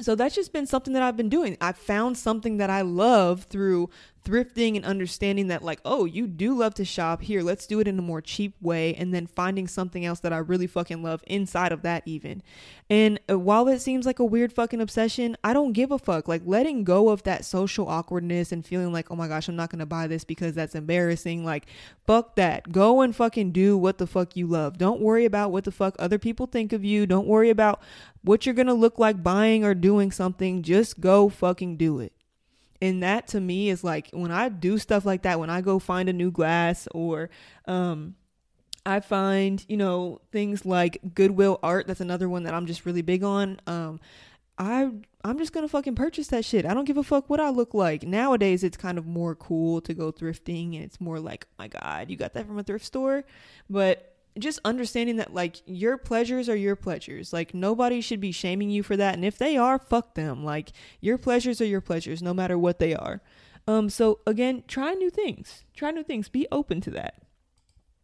so that's just been something that I've been doing. I found something that I love through thrifting and understanding that like oh you do love to shop here. Let's do it in a more cheap way and then finding something else that i really fucking love inside of that even. And uh, while it seems like a weird fucking obsession i don't give a fuck. Like letting go of that social awkwardness and feeling like oh my gosh i'm not gonna buy this because that's embarrassing. Like fuck that. Go and fucking do what the fuck you love. Don't worry about what the fuck other people think of you. Don't worry about what you're gonna look like buying or doing something. Just go fucking do it and that to me is like when I do stuff like that, when I go find a new glass or um I find, you know, things like Goodwill art, that's another one that I'm just really big on. Um I I'm just gonna fucking purchase that shit. I don't give a fuck what I look like. Nowadays it's kind of more cool to go thrifting and it's more like, oh my god, you got that from a thrift store. But just understanding that like your pleasures are your pleasures. Like nobody should be shaming you for that. And if they are, fuck them. Like your pleasures are your pleasures, no matter what they are. Um, so again, try new things. Try new things. Be open to that.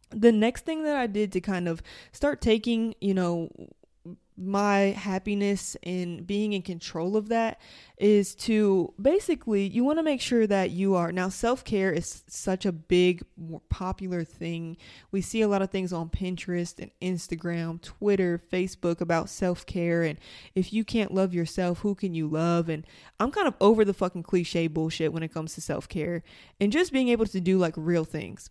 The next thing that I did to kind of start taking, you know, my happiness in being in control of that is to basically you want to make sure that you are now self-care is such a big popular thing. We see a lot of things on pinterest and instagram twitter facebook about self-care and if you can't love yourself who can you love? And i'm kind of over the fucking cliche bullshit when it comes to self-care and just being able to do like real things.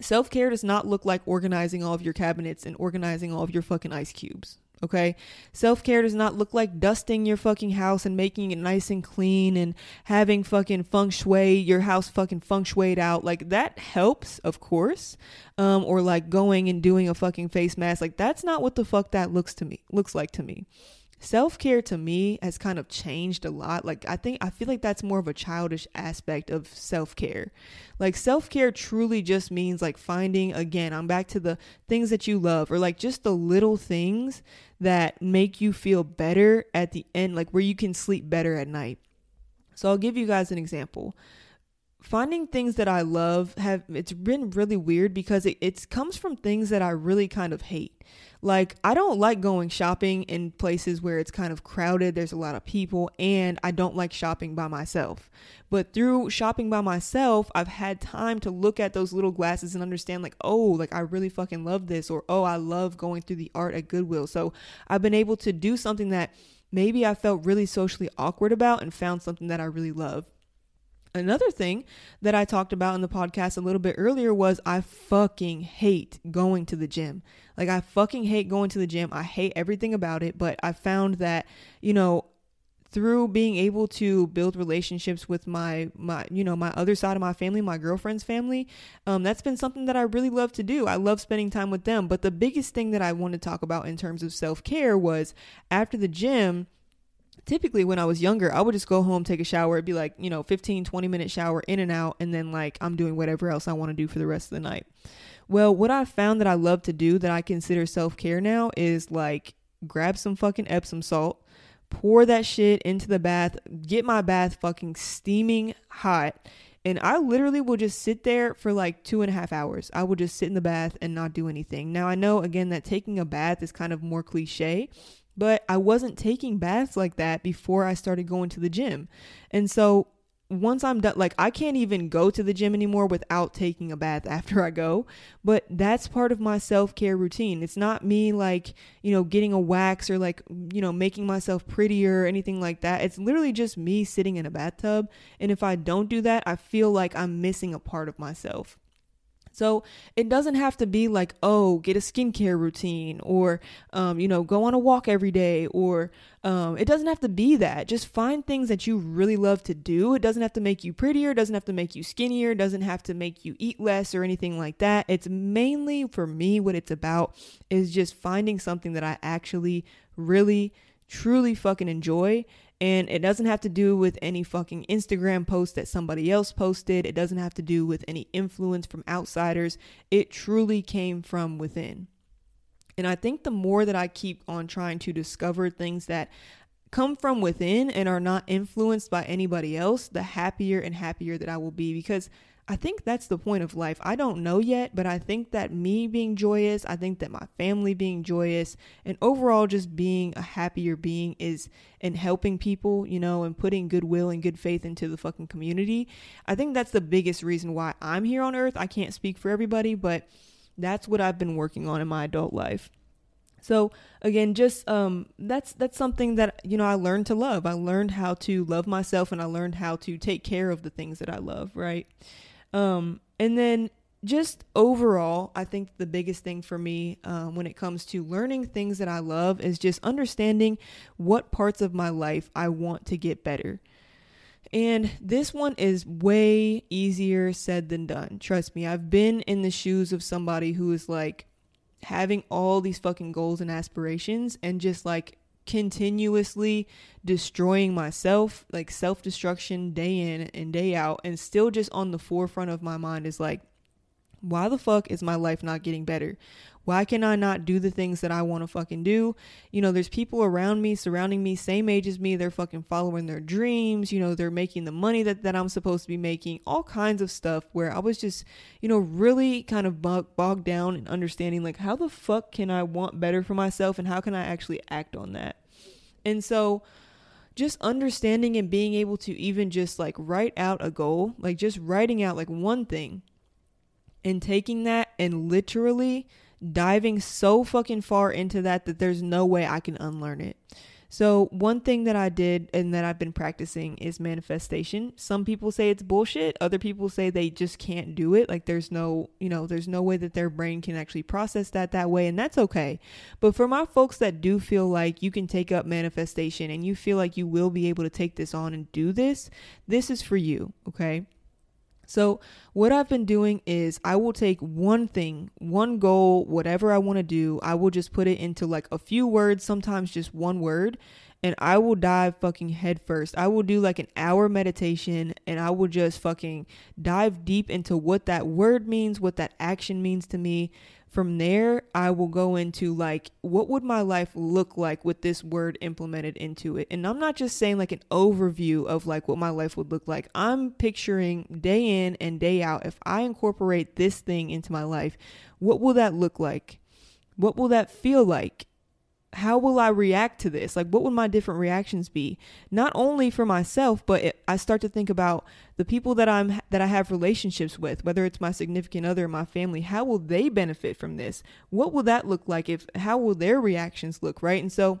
Self care does not look like organizing all of your cabinets and organizing all of your fucking ice cubes. Okay. Self care does not look like dusting your fucking house and making it nice and clean and having fucking feng shui, your house fucking feng shuied out. Like that helps, of course. Um, or like going and doing a fucking face mask. Like that's not what the fuck that looks to me, looks like to me self care to me has kind of changed a lot. Like, I think, I feel like that's more of a childish aspect of self care. Like, self care truly just means like finding, again, I'm back to the things that you love or like just the little things that make you feel better at the end, like where you can sleep better at night. So, I'll give you guys an example finding things that I love have it's been really weird because it it comes from things that I really kind of hate. Like I don't like going shopping in places where it's kind of crowded, there's a lot of people and I don't like shopping by myself. But through shopping by myself, I've had time to look at those little glasses and understand like, "Oh, like I really fucking love this," or "Oh, I love going through the art at Goodwill." So, I've been able to do something that maybe I felt really socially awkward about and found something that I really love. Another thing that I talked about in the podcast a little bit earlier was I fucking hate going to the gym. Like, I fucking hate going to the gym. I hate everything about it. But I found that, you know, through being able to build relationships with my my you know my other side of my family my girlfriend's family um, that's been something that i really love to do i love spending time with them but the biggest thing that i want to talk about in terms of self-care was after the gym typically when I was younger, I would just go home, take a shower, it'd be like, you know, 15, 20 minute shower in and out, and then like I'm doing whatever else I want to do for the rest of the night. Well, what I found that I love to do that I consider self care now is like grab some fucking Epsom salt, pour that shit into the bath, get my bath fucking steaming hot. And I literally will just sit there for like two and a half hours. I will just sit in the bath and not do anything. Now, I know again that taking a bath is kind of more cliche, but I wasn't taking baths like that before I started going to the gym. And so once I'm done, like I can't even go to the gym anymore without taking a bath after I go. But that's part of my self care routine. It's not me like, you know, getting a wax or like, you know, making myself prettier or anything like that. It's literally just me sitting in a bathtub. And if I don't do that, I feel like I'm missing a part of myself. So it doesn't have to be like, oh, get a skincare routine or, um, you know, go on a walk every day or um, it doesn't have to be that. Just find things that you really love to do. It doesn't have to make you prettier, doesn't have to make you skinnier, doesn't have to make you eat less or anything like that. It's mainly for me what it's about is just finding something that I actually really truly fucking enjoy and it doesn't have to do with any fucking Instagram post that somebody else posted. It doesn't have to do with any influence from outsiders. It truly came from within. And I think the more that I keep on trying to discover things that come from within and are not influenced by anybody else, the happier and happier that I will be because I think that's the point of life. I don't know yet, but I think that me being joyous, I think that my family being joyous, and overall just being a happier being is and helping people, you know, and putting goodwill and good faith into the fucking community. I think that's the biggest reason why I'm here on earth. I can't speak for everybody, but that's what I've been working on in my adult life. So again, just um, that's that's something that you know I learned to love. I learned how to love myself, and I learned how to take care of the things that I love. Right. Um, and then just overall, I think the biggest thing for me um, when it comes to learning things that I love is just understanding what parts of my life I want to get better. And this one is way easier said than done. Trust me, I've been in the shoes of somebody who is like having all these fucking goals and aspirations and just like continuously destroying myself, like self destruction day in and day out, and still just on the forefront of my mind is like, why the fuck is my life not getting better? Why can I not do the things that I want to fucking do? You know, there's people around me, surrounding me, same age as me. They're fucking following their dreams. You know, they're making the money that, that I'm supposed to be making, all kinds of stuff where I was just, you know, really kind of bogged down and understanding like, how the fuck can I want better for myself and how can I actually act on that? And so, just understanding and being able to even just like write out a goal, like just writing out like one thing and taking that and literally diving so fucking far into that that there's no way I can unlearn it. So, one thing that I did and that I've been practicing is manifestation. Some people say it's bullshit, other people say they just can't do it. Like there's no, you know, there's no way that their brain can actually process that that way, and that's okay. But for my folks that do feel like you can take up manifestation and you feel like you will be able to take this on and do this, this is for you, okay? So, what I've been doing is I will take one thing, one goal, whatever I want to do, I will just put it into like a few words, sometimes just one word, and I will dive fucking head first. I will do like an hour meditation and I will just fucking dive deep into what that word means, what that action means to me, from there, I will go into like, what would my life look like with this word implemented into it? And I'm not just saying like an overview of like what my life would look like. I'm picturing day in and day out, if I incorporate this thing into my life, what will that look like? What will that feel like? How will I react to this? Like, what would my different reactions be? Not only for myself, but it, I start to think about the people that I'm that I have relationships with, whether it's my significant other, or my family. How will they benefit from this? What will that look like? If how will their reactions look? Right, and so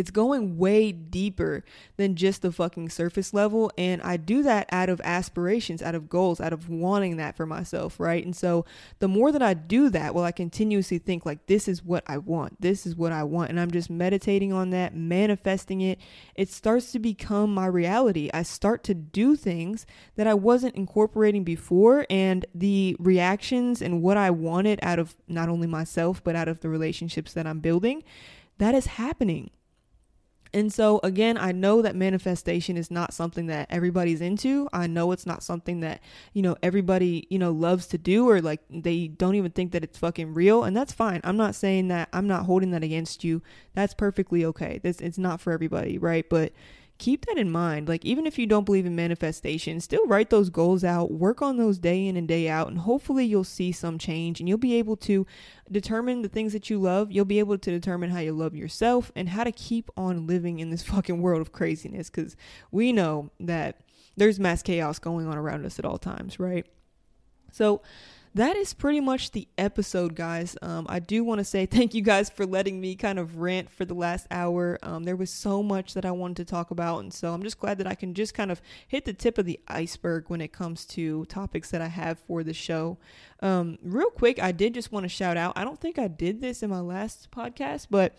it's going way deeper than just the fucking surface level. And I do that out of aspirations, out of goals, out of wanting that for myself, right? And so the more that I do that, well, I continuously think, like, this is what I want. This is what I want. And I'm just meditating on that, manifesting it. It starts to become my reality. I start to do things that I wasn't incorporating before. And the reactions and what I wanted out of not only myself, but out of the relationships that I'm building, that is happening And so, again, I know that manifestation is not something that everybody's into. I know it's not something that, you know, everybody, you know, loves to do or like they don't even think that it's fucking real. And that's fine. I'm not saying that, I'm not holding that against you. That's perfectly okay. This, it's not for everybody, right? But keep that in mind. Like, even if you don't believe in manifestation, still write those goals out, work on those day in and day out, and hopefully you'll see some change and you'll be able to determine the things that you love. You'll be able to determine how you love yourself and how to keep on living in this fucking world of craziness because we know that there's mass chaos going on around us at all times, right? So, that is pretty much the episode, guys. Um, I do want to say thank you guys for letting me kind of rant for the last hour. Um, there was so much that I wanted to talk about, and so I'm just glad that I can just kind of hit the tip of the iceberg when it comes to topics that I have for the show. Um, real quick, I did just want to shout out. I don't think I did this in my last podcast, but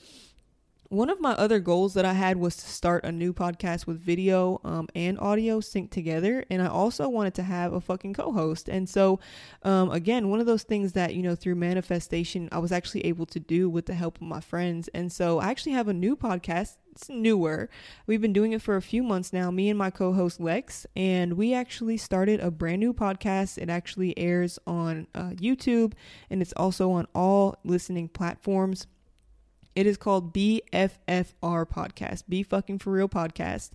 one of my other goals that I had was to start a new podcast with video um, and audio synced together. And I also wanted to have a fucking co host. And so, um, again, one of those things that, you know, through manifestation, I was actually able to do with the help of my friends. And so I actually have a new podcast. It's newer. We've been doing it for a few months now, me and my co host Lex. And we actually started a brand new podcast. It actually airs on uh, YouTube and it's also on all listening platforms. It is called BFFR Podcast, Be Fucking For Real Podcast.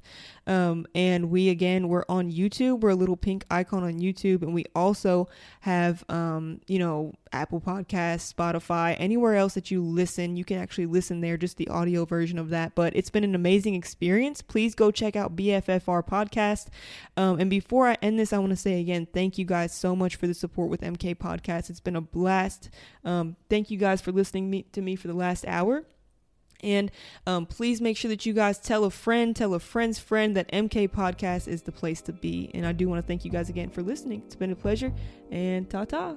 Um, and we, again, we're on YouTube. We're a little pink icon on YouTube. And we also have, um, you know, Apple Podcasts, Spotify, anywhere else that you listen. You can actually listen there, just the audio version of that. But it's been an amazing experience. Please go check out BFFR Podcast. Um, and before I end this, I want to say again, thank you guys so much for the support with MK Podcast. It's been a blast. Um, thank you guys for listening me, to me for the last hour. And um, please make sure that you guys tell a friend, tell a friend's friend that MK Podcast is the place to be. And I do want to thank you guys again for listening. It's been a pleasure, and ta ta.